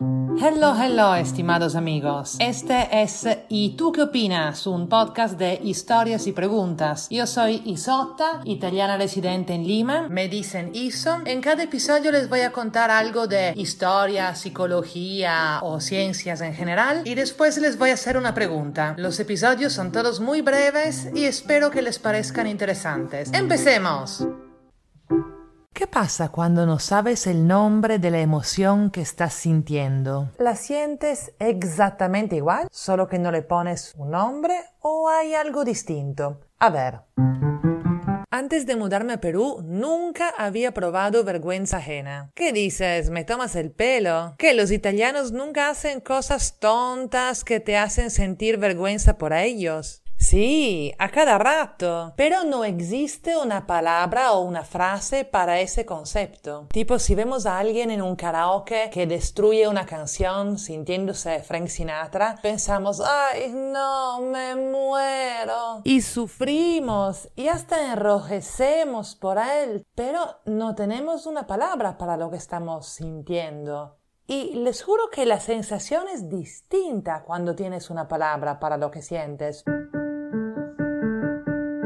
Hello, hello, estimados amigos. Este es ¿Y tú qué opinas? Un podcast de historias y preguntas. Yo soy Isotta, italiana residente en Lima. Me dicen Iso. En cada episodio les voy a contar algo de historia, psicología o ciencias en general y después les voy a hacer una pregunta. Los episodios son todos muy breves y espero que les parezcan interesantes. ¡Empecemos! ¿Qué pasa cuando no sabes el nombre de la emoción que estás sintiendo? ¿La sientes exactamente igual, solo que no le pones un nombre o hay algo distinto? A ver. Antes de mudarme a Perú, nunca había probado vergüenza ajena. ¿Qué dices? ¿Me tomas el pelo? ¿Que los italianos nunca hacen cosas tontas que te hacen sentir vergüenza por ellos? Sí, a cada rato. Pero no existe una palabra o una frase para ese concepto. Tipo, si vemos a alguien en un karaoke que destruye una canción sintiéndose Frank Sinatra, pensamos, ay, no, me muero. Y sufrimos y hasta enrojecemos por él, pero no tenemos una palabra para lo que estamos sintiendo. Y les juro que la sensación es distinta cuando tienes una palabra para lo que sientes.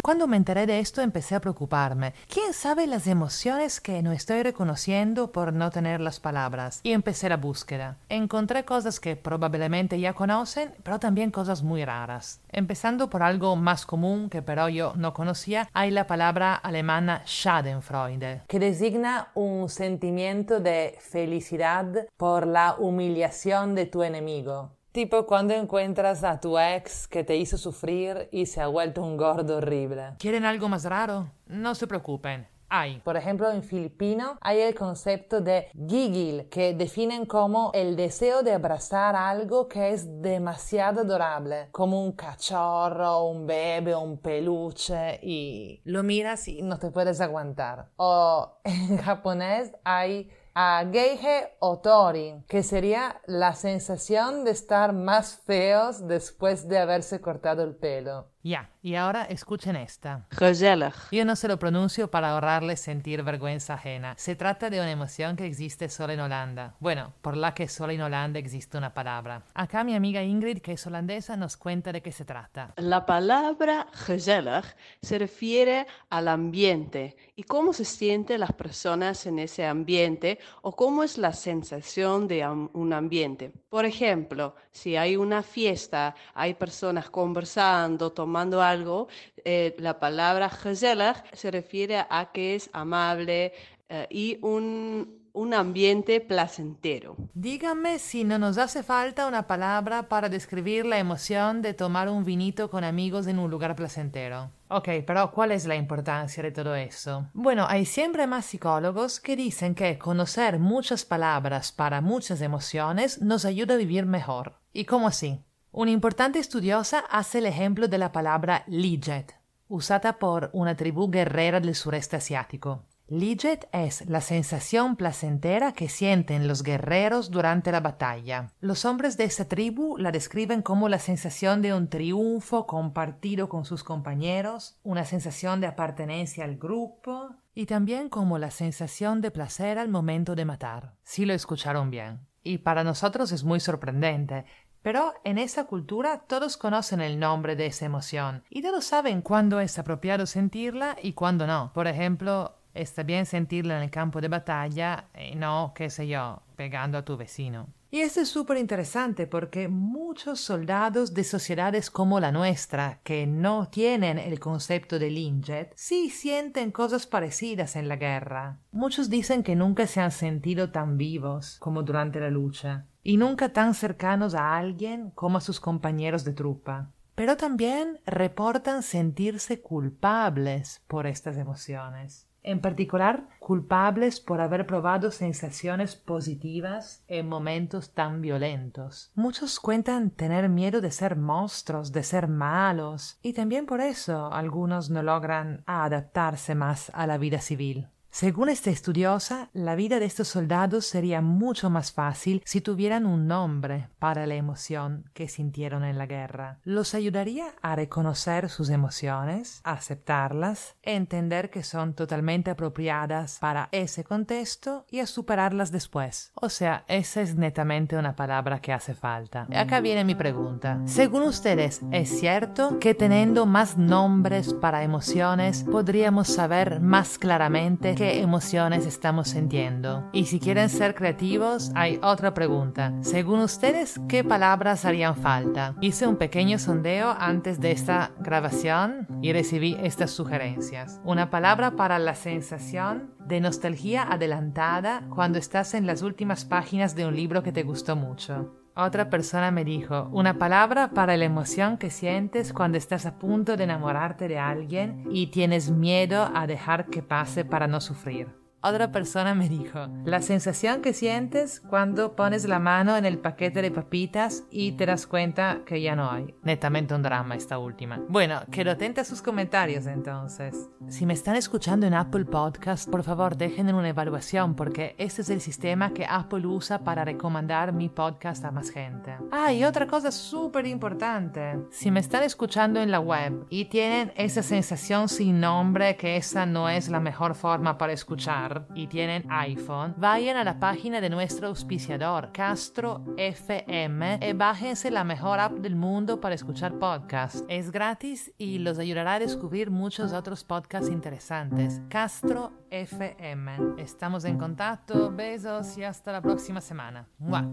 Cuando me enteré de esto empecé a preocuparme. ¿Quién sabe las emociones que no estoy reconociendo por no tener las palabras? Y empecé la búsqueda. Encontré cosas que probablemente ya conocen, pero también cosas muy raras. Empezando por algo más común que pero yo no conocía, hay la palabra alemana Schadenfreude, que designa un sentimiento de felicidad por la humillación de tu enemigo. Tipo cuando encuentras a tu ex que te hizo sufrir y se ha vuelto un gordo horrible. ¿Quieren algo más raro? No se preocupen. Hay. Por ejemplo, en filipino hay el concepto de gigil, que definen como el deseo de abrazar algo que es demasiado adorable, como un cachorro, un bebé, un peluche, y lo miras y no te puedes aguantar. O en japonés hay a Geige Otori, que sería la sensación de estar más feos después de haberse cortado el pelo. Ya, y ahora escuchen esta. Gezellig. Yo no se lo pronuncio para ahorrarles sentir vergüenza ajena. Se trata de una emoción que existe solo en Holanda. Bueno, por la que solo en Holanda existe una palabra. Acá mi amiga Ingrid, que es holandesa, nos cuenta de qué se trata. La palabra gezellig se refiere al ambiente y cómo se sienten las personas en ese ambiente o cómo es la sensación de un ambiente. Por ejemplo, si hay una fiesta, hay personas conversando, tomando tomando algo, eh, la palabra gezellig se refiere a que es amable eh, y un, un ambiente placentero. Dígame si no nos hace falta una palabra para describir la emoción de tomar un vinito con amigos en un lugar placentero. Ok, pero ¿cuál es la importancia de todo eso? Bueno, hay siempre más psicólogos que dicen que conocer muchas palabras para muchas emociones nos ayuda a vivir mejor. ¿Y cómo así? Una importante estudiosa hace el ejemplo de la palabra liget, usada por una tribu guerrera del sureste asiático. Liget es la sensación placentera que sienten los guerreros durante la batalla. Los hombres de esa tribu la describen como la sensación de un triunfo compartido con sus compañeros, una sensación de apartenencia al grupo y también como la sensación de placer al momento de matar. Si lo escucharon bien. Y para nosotros es muy sorprendente, pero en esa cultura todos conocen el nombre de esa emoción y todos saben cuándo es apropiado sentirla y cuándo no. Por ejemplo, está bien sentirla en el campo de batalla y no, qué sé yo, pegando a tu vecino. Y esto es súper interesante porque muchos soldados de sociedades como la nuestra, que no tienen el concepto de Linjet, sí sienten cosas parecidas en la guerra. Muchos dicen que nunca se han sentido tan vivos como durante la lucha y nunca tan cercanos a alguien como a sus compañeros de trupa. Pero también reportan sentirse culpables por estas emociones. En particular, culpables por haber probado sensaciones positivas en momentos tan violentos. Muchos cuentan tener miedo de ser monstruos, de ser malos, y también por eso algunos no logran adaptarse más a la vida civil. Según esta estudiosa, la vida de estos soldados sería mucho más fácil si tuvieran un nombre para la emoción que sintieron en la guerra. Los ayudaría a reconocer sus emociones, aceptarlas, entender que son totalmente apropiadas para ese contexto y a superarlas después. O sea, esa es netamente una palabra que hace falta. Acá viene mi pregunta. Según ustedes, ¿es cierto que teniendo más nombres para emociones podríamos saber más claramente qué emociones estamos sintiendo. Y si quieren ser creativos, hay otra pregunta. Según ustedes, ¿qué palabras harían falta? Hice un pequeño sondeo antes de esta grabación y recibí estas sugerencias. Una palabra para la sensación de nostalgia adelantada cuando estás en las últimas páginas de un libro que te gustó mucho. Otra persona me dijo, una palabra para la emoción que sientes cuando estás a punto de enamorarte de alguien y tienes miedo a dejar que pase para no sufrir. Otra persona me dijo, la sensación que sientes cuando pones la mano en el paquete de papitas y te das cuenta que ya no hay. Netamente un drama esta última. Bueno, quedo atenta a sus comentarios entonces. Si me están escuchando en Apple Podcast, por favor dejen una evaluación porque este es el sistema que Apple usa para recomendar mi podcast a más gente. Ah, y otra cosa súper importante. Si me están escuchando en la web y tienen esa sensación sin nombre que esa no es la mejor forma para escuchar, y tienen iPhone, vayan a la página de nuestro auspiciador, Castro FM, y bájense la mejor app del mundo para escuchar podcasts. Es gratis y los ayudará a descubrir muchos otros podcasts interesantes. Castro FM. Estamos en contacto, besos y hasta la próxima semana. ¡Mua!